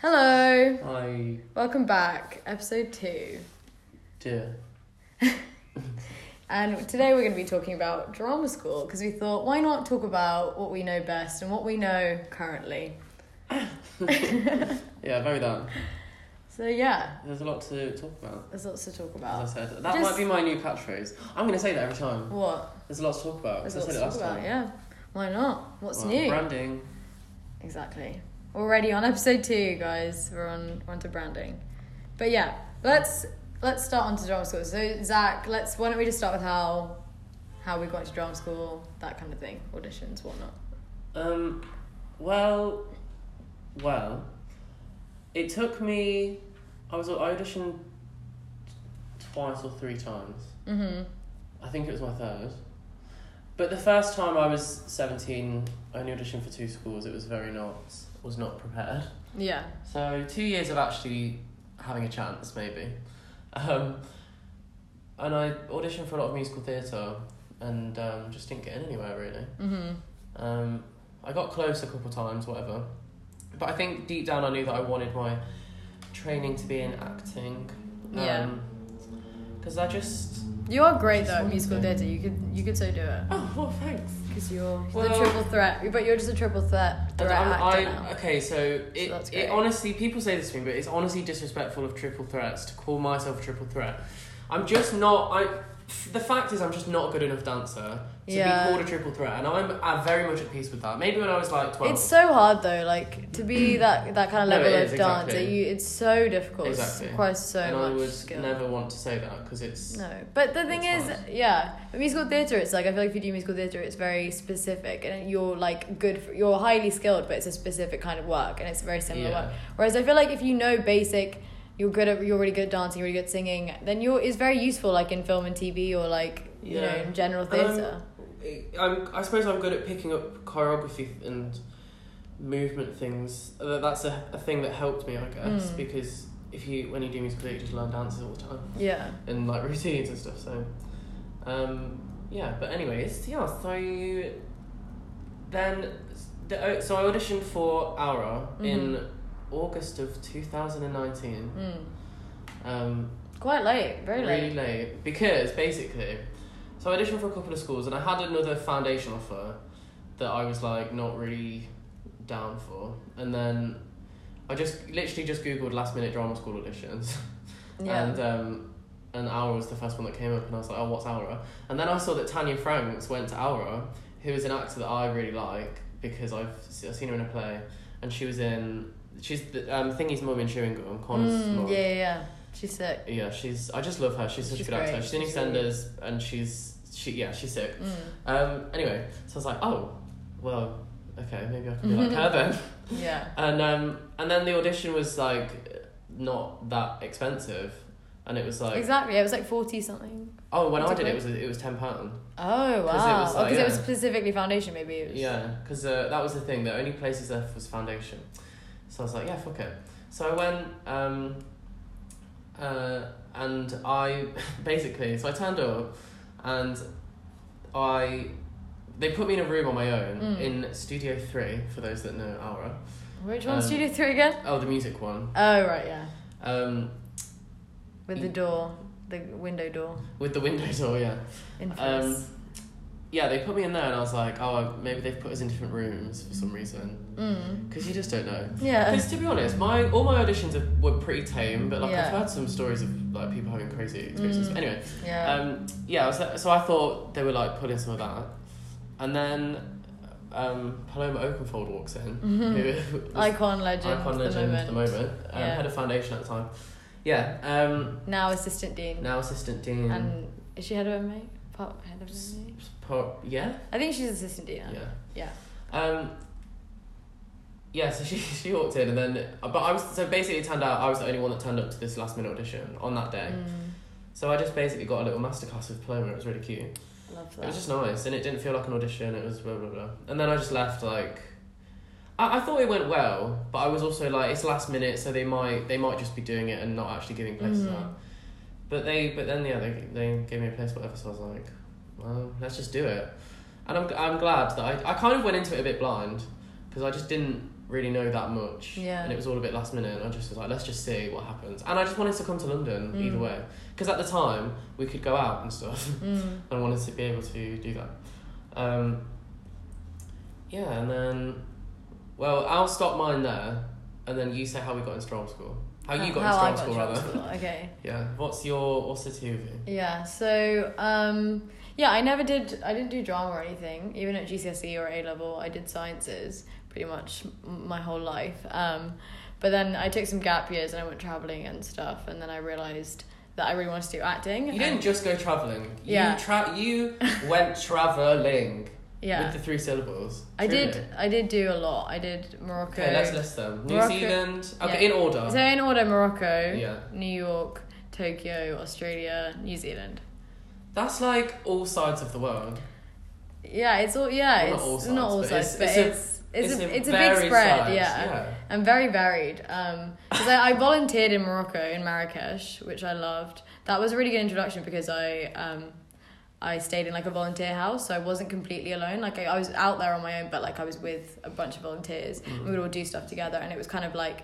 Hello, Hi. welcome back, episode two. dear. And today we're going to be talking about drama school because we thought, why not talk about what we know best and what we know currently? Yeah, very that. So, yeah, There's a lot to talk about. there's lots to talk about. As. I said, that Just- might be my new catchphrase. I'm going to say that every time. What? There's a lot to talk about. There's I said to it talk last about, time. yeah. Why not? What's Well, new? Branding. Exactly. Already on episode two, guys. We're on we're on to branding. But yeah, let's let's start on to drama school. So Zach, let's why don't we just start with how how we got into drama school, that kind of thing, auditions, whatnot. Um, well, well, it took me. I was I auditioned twice or three times. Mm-hmm. I think it was my third. But the first time I was seventeen, I only auditioned for two schools. It was very not was not prepared. Yeah. So two years of actually having a chance, maybe. Um, and I auditioned for a lot of musical theatre, and um, just didn't get in anywhere really. Mm-hmm. Um, I got close a couple of times, whatever. But I think deep down I knew that I wanted my training to be in acting. Yeah. Because I just. You are great though musical theatre. You could you could so do it Oh well, thanks. because you're the triple threat. But you're just a triple threat threat I, now. okay, so it, that's it honestly, people say this to me, but it's honestly disrespectful of triple threats to call myself a triple threat. I'm just not. I. The fact is, I'm just not a good enough dancer to Yeah. be called a triple threat, and I'm, I'm very much at peace with that. Maybe when I was like twelve. It's so hard though, like to be that that kind of level it of exactly. That you, it's so difficult. Exactly. It requires so and much I would skill. never want to say that because it's. No, but the thing is, hard. yeah, but musical theatre, it's like I feel like if you do musical theatre, it's very specific, and you're like good. For, you're highly skilled, but it's a specific kind of work, and it's a very similar Yeah. work. Whereas I feel like if you know basic, you're good at, you're really good at dancing, you're really good at singing, then you're is very useful like in film and TV or like you know in general Um, theatre. I'm, I suppose I'm good at picking up choreography and movement things. That's a, a thing that helped me, I guess, Mm. because if you when you do musical theatre, you just learn dances all the time. yeah, and like routines and stuff. So, um, yeah. But anyways, yeah. So then, the, uh, so I auditioned for Aura in Mhm. August of two thousand and nineteen. mm. Um, quite late, very really late. late because basically, so I auditioned for a couple of schools and I had another foundation offer that I was like not really down for, and then I just literally just googled last minute drama school auditions. Yeah, And um, and Aura was the first one that came up, and I was like, oh, what's Aura? And then I saw that Tanya Franks went to Aura, who is an actor that I really like because I've, I've seen her in a play, and she was in she's the um, Thingy's mum in Chewing Gum, Connor's Mm, mum. yeah, yeah, yeah. She's sick. Yeah, she's I just love her. She's such She's a good actor. great. She's in She's really EastEnders, and she's she yeah she's sick. Mm. Um, anyway, so I was like, oh, well, okay, maybe I can be like her then. Yeah. And um, and then the audition was like not that expensive, and it was like exactly. It was like forty something. oh when I did it it, it was it was ten pound. Oh 'Cause it wow! was Because like, it was specifically foundation, maybe. It was... Yeah, because uh, that was the thing. The only places left was foundation, so I was like, yeah, fuck it. So I went, um, uh, and I basically so I turned up, and I they put me in a room on my own Mm. in Studio Three for those that know Aura. Which one, Um, Studio Three again? Oh, the music one. Oh right, yeah. Um, With the door, the window door. with the window door, yeah. Infamous. Yeah, they put me in there, and I was like, oh, maybe they've put us in different rooms for some reason, mm. because you just don't know. Yeah. Because to be honest, my all my auditions were pretty tame, but like Yeah. I've heard some stories of like people having crazy experiences. Mm. But anyway, Yeah. um, yeah, was, so I thought they were like putting some of that, and then um, Paloma Oakenfold walks in, Mhm. who was icon legend. icon at the legend moment. at the moment, um, Yeah. head of foundation at the time. Yeah, um, Now assistant dean. now assistant dean. And is she head of MA? Part head of MA? Yeah, I think she's assistant dean. yeah. Yeah. Um, yeah, so she, she walked in and then, but I was, so basically it turned out I was the only one that turned up to this last minute audition on that day. Mm. So I just basically got a little masterclass with Paloma, it was really cute. Love that. It was just nice and it didn't feel like an audition, it was blah blah blah. And then I just left like, I, I thought it went well, but I was also like, it's last minute so they might, they might just be doing it and not actually giving places Mhm. out. But they, but then yeah, they, they gave me a place, whatever, so I was like, well, let's just do it. And I'm, I'm glad that I, I kind of went into it a bit blind because I just didn't really know that much. Yeah. And it was all a bit last minute, and I just was like, let's just see what happens. And I just wanted to come to London Mm. either way, because at the time we could go out and stuff. Mm. and I wanted to be able to do that. Um, yeah, and then, well, I'll stop mine there, and then you say how we got into drama school. How you got How I into drama school, rather. school, Okay. Yeah. What's your what's the two of you? Yeah. So um, yeah, I never did. I didn't do drama or anything. Even at GCSE or A level, I did sciences pretty much my whole life. Um, but then I took some gap years and I went traveling and stuff. And then I realized that I really wanted to do acting. You didn't just go traveling. Yeah. You tra- you went traveling Yeah. with the three syllables. I Truly. did. I did do a lot. I did Morocco. Okay, let's list them. New Morocco- Zealand. Okay, yeah. in order. So in order: Morocco, yeah. New York, Tokyo, Australia, New Zealand. That's like all sides of the world. Yeah, it's all. Yeah, Well, not it's all not sides, all but sides, it's- but it's a- it's it's, a, it's a big spread. sides, Yeah. yeah. and very varied. Um, because I, I volunteered in Morocco in Marrakesh, which I loved. That was a really good introduction because I um, I stayed in like a volunteer house, so I wasn't completely alone. Like I, I was out there on my own, but like I was with a bunch of volunteers. Mhm. We would all do stuff together, and it was kind of like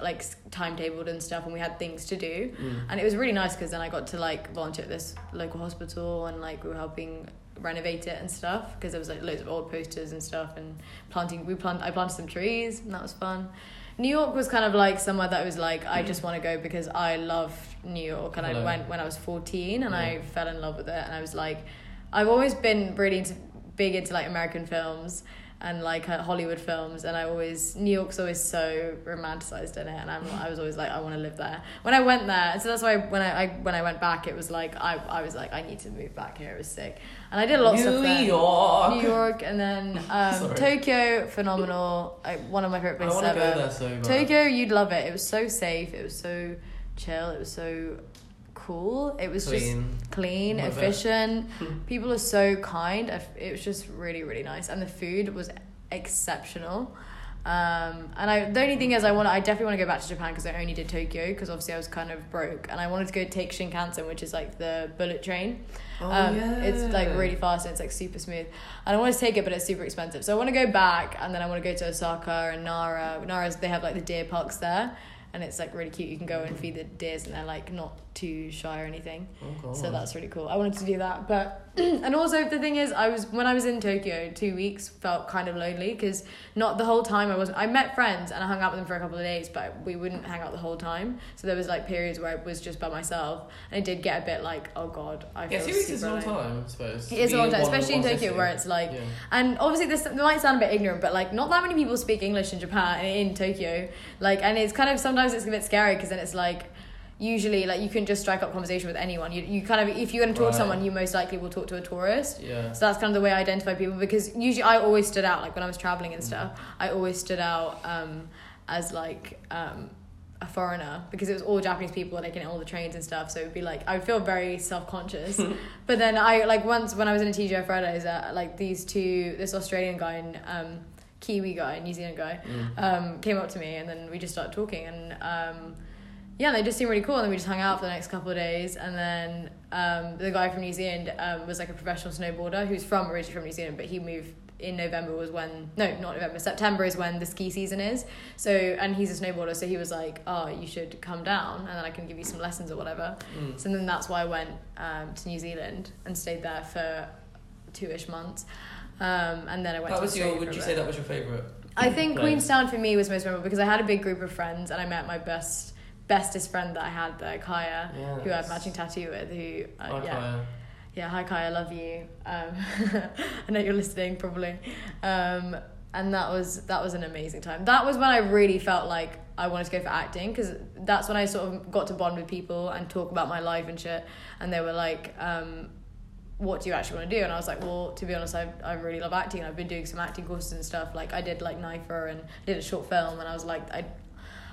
like timetabled and stuff, and we had things to do. Mm. And it was really nice because then I got to like volunteer at this local hospital and like we were helping renovate it and stuff because there was like loads of old posters and stuff and planting we plant I planted some trees and that was fun. New York was kind of like somewhere that was like I mm. just want to go because I love New York and Hello. I went when I was 14 and Yeah. I fell in love with it and I was like I've always been really into, big into like American films and like Hollywood films and I always New York's always so romanticized in it and I'm I was always like I want to live there. When I went there, so that's why when I, I when I went back it was like I I was like I need to move back here. It was sick. And I did a lot of stuff New. York. New York and then um, Tokyo, phenomenal. I, one of my favorite I places to ever. go there so. Tokyo, you'd love it. It was so safe. It was so chill. It was so cool. It was just Clean. clean, Love it. efficient. People are so kind. It was just really, really nice, and the food was exceptional. Um, and I, the only thing is, I want, I definitely want to go back to Japan because I only did Tokyo because obviously I was kind of broke, and I wanted to go take Shinkansen, which is like the bullet train. Oh, um, yeah. It's like really fast and it's like super smooth. And I want to take it, but it's super expensive. So I want to go back, and then I want to go to Osaka and Nara. Nara's they have like the deer parks there, and it's like really cute. You can go and feed the deers, and they're like not too shy or anything. Oh. So that's really cool. I wanted to do that, but and also the thing is, I was when I was in Tokyo, two weeks felt kind of lonely because not the whole time I wasn't. I met friends and I hung out with them for a couple of days, but we wouldn't hang out the whole time. So there was like periods where I was just by myself, and it did get a bit like, oh god, I Yeah, feel two weeks is a long time, I suppose. It is a long time, especially in Tokyo, where it's like, Yeah. and obviously this might sound a bit ignorant, but like not that many people speak English in Japan in Tokyo. Like, and it's kind of sometimes it's a bit scary because then it's like usually like you can just strike up conversation with anyone. You you kind of if you're going to talk to someone, you most likely will talk to a tourist. Yeah. So that's kind of the way I identify people because usually I always stood out like when I was traveling and stuff. I always stood out um, as like um, a foreigner because it was all Japanese people like in all the trains and stuff. So it would be like I would feel very self conscious. but then I like once when I was in a TGI Fridays, uh, like these two, this Australian guy and um, Kiwi guy, New Zealand guy, Mm. um, came up to me and then we just started talking and um, yeah, they just seemed really cool and then we just hung out for the next couple of days and then um, the guy from New Zealand um, was like a professional snowboarder who's from originally from New Zealand but he moved in November was when no not November September is when the ski season is so and he's a snowboarder so he was like oh you should come down and then I can give you some lessons or whatever Mm. so then that's why I went um, to New Zealand and stayed there for two-ish months um, and then I went That to was your. Australia Would you say that was your favorite? I think place? Queenstown for me was most memorable because I had a big group of friends and I met my best bestest friend that I had there, Kaya, who I have matching tattoo with. Who uh, Hi, yeah, Kaya. yeah, hi Kaya, I love you. Um, I know you're listening probably. Um, and that was that was an amazing time. That was when I really felt like I wanted to go for acting because that's when I sort of got to bond with people and talk about my life and shit. And they were like, um, "What do you actually want to do?" And I was like, "Well, to be honest, I I really love acting. I've been doing some acting courses and stuff. Like I did like NYFA and I did a short film, and I was like, I."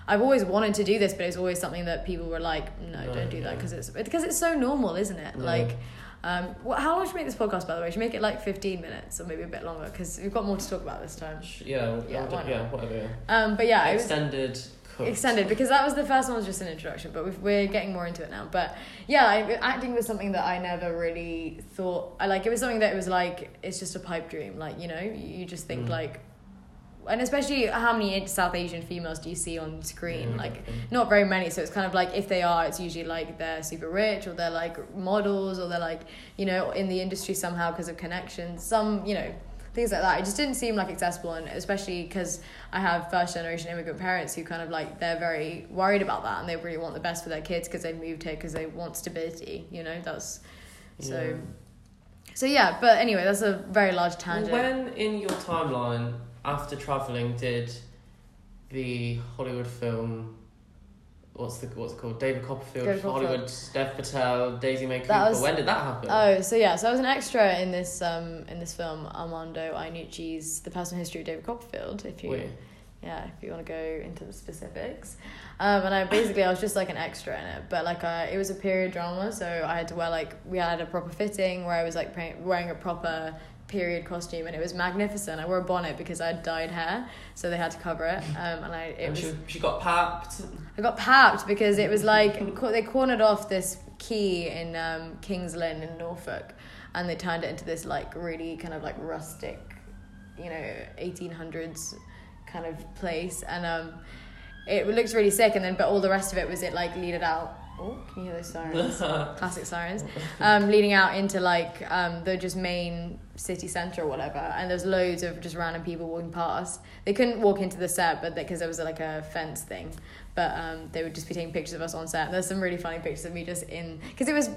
I've always wanted to do this, but it's always something that people were like, "No, No, don't do that," because it's because it's so normal, isn't it? Yeah. Like, um, wh- how long should we make this podcast? By the way, should we make it like fifteen minutes or maybe a bit longer because we've got more to talk about this time. Yeah. Yeah, Yeah. yeah whatever. Yeah. Um, but yeah, it was Extended. Cooked. extended because that was the first one was just an introduction, but we've, we're getting more into it now. But yeah, I, acting was something that I never really thought. I like it was something that it was like it's just a pipe dream. Like you know, you just think Mm. like and especially how many South Asian females do you see on screen? Like not very many. So it's kind of like if they are, it's usually like they're super rich or they're like models or they're like you know in the industry somehow because of connections. Some you know things like that. It just didn't seem like accessible, and especially because I have first generation immigrant parents who kind of like they're very worried about that and they really want the best for their kids because they've moved here because they want stability. You know that's so. Yeah. So yeah, but anyway, that's a very large tangent. when in your timeline after traveling did the Hollywood film what's the what's it called David Copperfield, David Copperfield. Hollywood Dev Patel, Daisy May Cooper. Was- when did that happen? Oh, so yeah, so I was an extra in this um in this film Armando Iannucci's The Personal History of David Copperfield. If you Wait. yeah, if you want to go into the specifics, um, and I basically I was just like an extra in it, but like uh, it was a period drama, so I had to wear like we had a proper fitting where I was like wearing a proper period costume and it was magnificent. I wore a bonnet because I had dyed hair, so they had to cover it. Um, and I it and was she, she got papped. I got papped because it was like they cornered off this quay in um, Kings Lynn in Norfolk, and they turned it into this like really kind of like rustic, you know, eighteen hundreds kind of place, and um, it looks really sick. And then, but all the rest of it was it like leaded out. Oh, can you hear those sirens? Classic sirens. Um, leading out into like um, the just main city center or whatever, and there's loads of just random people walking past. They couldn't walk into the set, but because there was like a fence thing, but um, they would just be taking pictures of us on set. And there's some really funny pictures of me just in because it was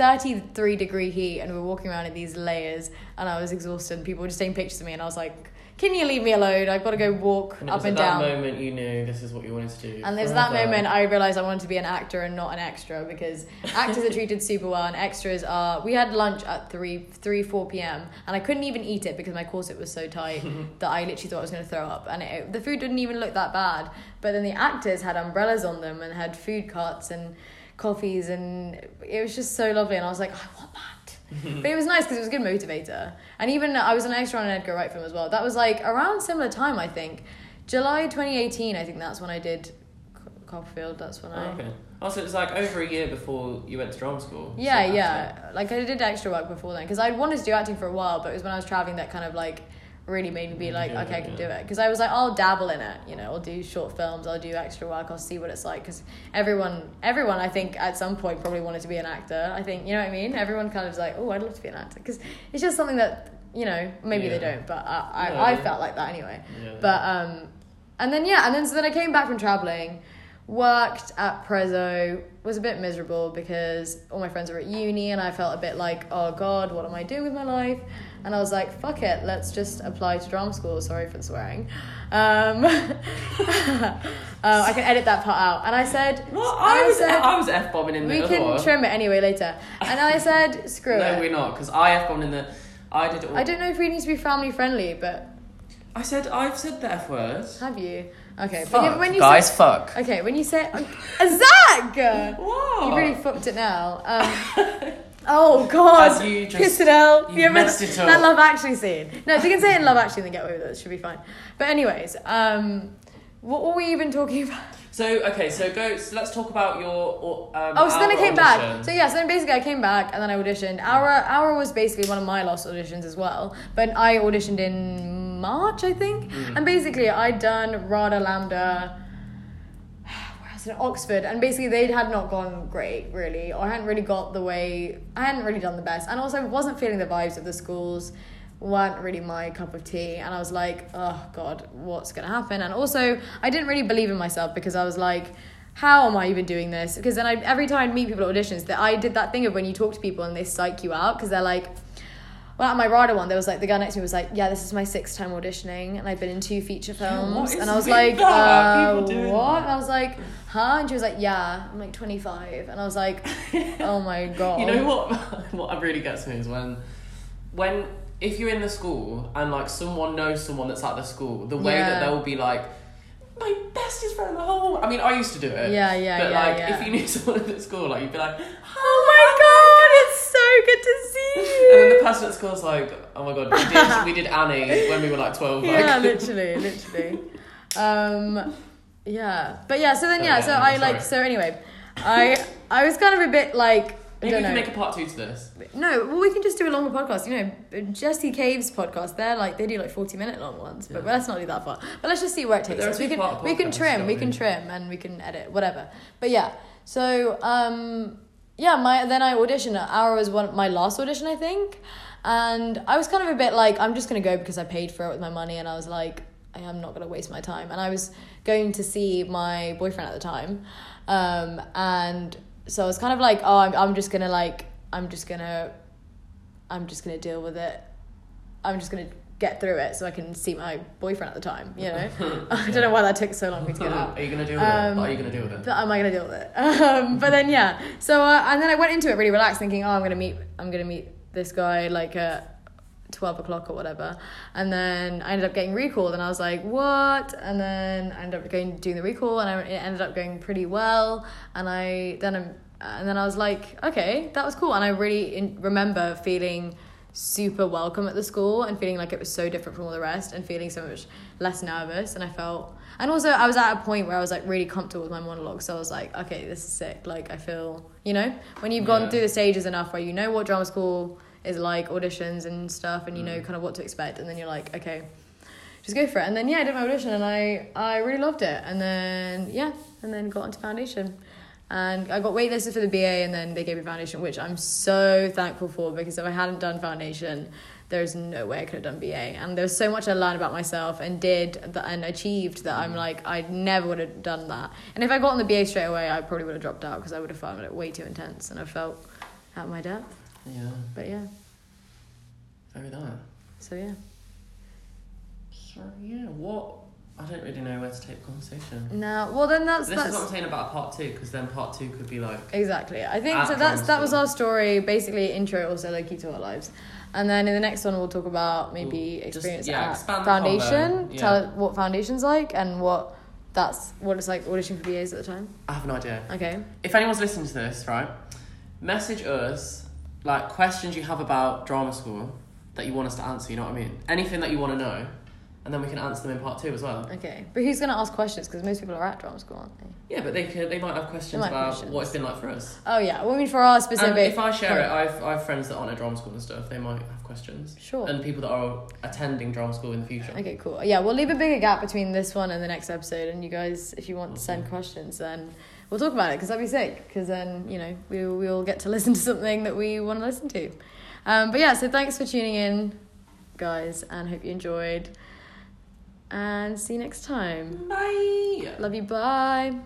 33 degree heat, and we were walking around in these layers, and I was exhausted. And people were just taking pictures of me, and I was like, "Can you leave me alone? I've got to go walk And up and at down." that moment you knew this is what you wanted to do. And there's that moment I realized I wanted to be an actor and not an extra because actors are treated super well and extras are. We had lunch at 3, 3 4 p.m. and I couldn't even eat it because my corset was so tight that I literally thought I was going to throw up. And it, the food didn't even look that bad. But then the actors had umbrellas on them and had food carts and coffees and it was just so lovely. And I was like, I want that. but it was nice because it was a good motivator. And even uh, I was an extra on an Edgar Wright film as well. That was like around similar time, I think. July 2018, I think that's when I did Copperfield. That's when I. Oh, okay. Also, it's like over a year before you went to drama school. Yeah, So yeah. Like I did extra work before then because I wanted to do acting for a while, but it was when I was traveling that kind of like really made me be like, it, okay, I can do it. Because I was like, I'll dabble in it. You know, I'll do short films, I'll do extra work, I'll see what it's like. Because everyone, everyone, I think at some point probably wanted to be an actor. I think you know what I mean. Everyone kind of is like, oh, I'd love to be an actor because it's just something that you know maybe they don't, but I I, I felt like that anyway. Yeah. But um, and then yeah, and then so then I came back from traveling, worked at Prezzo, was a bit miserable because all my friends were at uni, and I felt a bit like, oh god, what am I doing with my life? And I was like, fuck it, let's just apply to drama school. Sorry for the swearing. Um, uh, I can edit that part out. And I said, What? and I was said, I was f bombing in the we the can other trim it anyway later. And I said, screw No, it. No, we're not because I f bombed in the. I did. All, I don't know if we need to be family friendly, but I said I've said the f word. have you? Okay, Fuck, but when you guys, say, fuck. Okay, when you say uh, Zach, Wow. you really fucked it now. Um, oh God, As you just- piss it out. you messed it that up. Love Actually scene. No, if you can say it in Love Actually, then get away with it. It should be fine. But anyways, um, what were we even talking about? So okay, so go. So let's talk about your. Um, Oh, so then I our came back. So yeah, so then basically I came back and then I auditioned. Aura, Aura was basically one of my last auditions as well. But I auditioned in March, I think. Mm. And basically I'd done RADA LAMDA, else? In Oxford. And basically they had not gone great, really. Or I hadn't really got the way, I hadn't really done the best. And also wasn't feeling the vibes of the schools weren't really my cup of tea and I was like oh god what's gonna happen and also I didn't really believe in myself because I was like how am I even doing this because then I every time I meet people at auditions that I did that thing of when you talk to people and they psych you out because they're like well at my RADA one there was like the guy next to me was like yeah this is my sixth time auditioning and I've been in two feature films and I was like uh, what that. and I was like huh and she was like yeah I'm like 25 and I was like oh my god You know what? what I really gets me is when, when if you're in the school and like someone knows someone that's at the school, the way that they'll be like, my bestest friend in the whole. I mean, I used to do it. Yeah, yeah, But yeah, like, yeah. if you knew someone at school, like you'd be like, oh my god it's so good to see you. and then the person at school's like, oh my god, we did, we did Annie when we were like twelve. Like, yeah, literally, literally. Um, yeah, but yeah. So then, Oh, yeah. yeah, So I like. So anyway, I I was kind of a bit like Maybe we can know. make a part two to this. No, well, we can just do a longer podcast. You know, Jessie Cave's podcast. They're like they do like forty minute long ones, but Yeah. let's not do that far. But let's just see where it takes us. We can we can trim, you we can trim, and we can edit whatever. But yeah, so um, yeah, my then I auditioned. Hour was one my last audition, I think, and I was kind of a bit like I'm just gonna go because I paid for it with my money, and I was like I am not gonna waste my time, and I was going to see my boyfriend at the time, um, and so I was kind of like oh I'm I'm just gonna like I'm just gonna I'm just gonna deal with it. I'm just gonna get through it so I can see my boyfriend at the time. You know, I don't know why that took so long for me to get out. Are you gonna deal with Um, it? What are you gonna deal with it? But am I gonna deal with it? Um, but then yeah, so uh, and then I went into it really relaxed, thinking, oh, I'm gonna meet, I'm gonna meet this guy like at twelve o'clock or whatever, and then I ended up getting recalled, and I was like, what? And then I ended up going doing the recall, and I, it ended up going pretty well, and I then I'm, and then I was like, okay, that was cool, and I really in, remember feeling super welcome at the school and feeling like it was so different from all the rest and feeling so much less nervous. And I felt and also I was at a point where I was like really comfortable with my monologue. So I was like okay this is sick. Like I feel you know when you've gone Yeah. through the stages enough where you know what drama school is like auditions and stuff and you know Mm. kind of what to expect and then you're like okay just go for it. And then yeah I did my audition and I I really loved it. And then yeah and then got into foundation and I got waitlisted for the BA and then they gave me foundation which I'm so thankful for because if I hadn't done foundation there's no way I could have done BA and there was so much I learned about myself and did that and achieved that I'm mm. like I never would have done that. And if I got on the BA straight away I probably would have dropped out because I would have found it way too intense and I felt at my depth. Yeah, but yeah. Very nice. so yeah. So yeah, what? I don't really know where to take the conversation. No, well then that's This that's is what I'm saying about part two, because then part two could be like, Exactly. I think so. That's that was our story, basically intro, also like key to our lives, and then in the next one we'll talk about maybe Just- experience yeah, at foundation. combo, Tell what foundation's like and what that's what it's like auditioning for BAs at the time. I have no idea. Okay. If anyone's listening to this, right, message us like questions you have about drama school that you want us to answer. You know what I mean? Anything that you want to know, and then we can answer them in part two as well. Okay. But who's gonna ask questions? Because most people are at drama school, aren't they? Yeah, but they could. They might have questions might have about questions. what it's been like for us. Oh yeah. Well, I mean for our specific. And if I share point. it, I've, I have friends that aren't at drama school and stuff. They might have questions. Sure. And people that are attending drama school in the future. Okay, cool. Yeah, we'll leave a bigger gap between this one and the next episode. And you guys, if you want to send questions, then we'll talk about it because that'd be sick. Because then you know we we'll get to listen to something that we want to listen to. Um, but yeah, so thanks for tuning in, guys, and hope you enjoyed. And see you next time. Bye. Love you. Bye.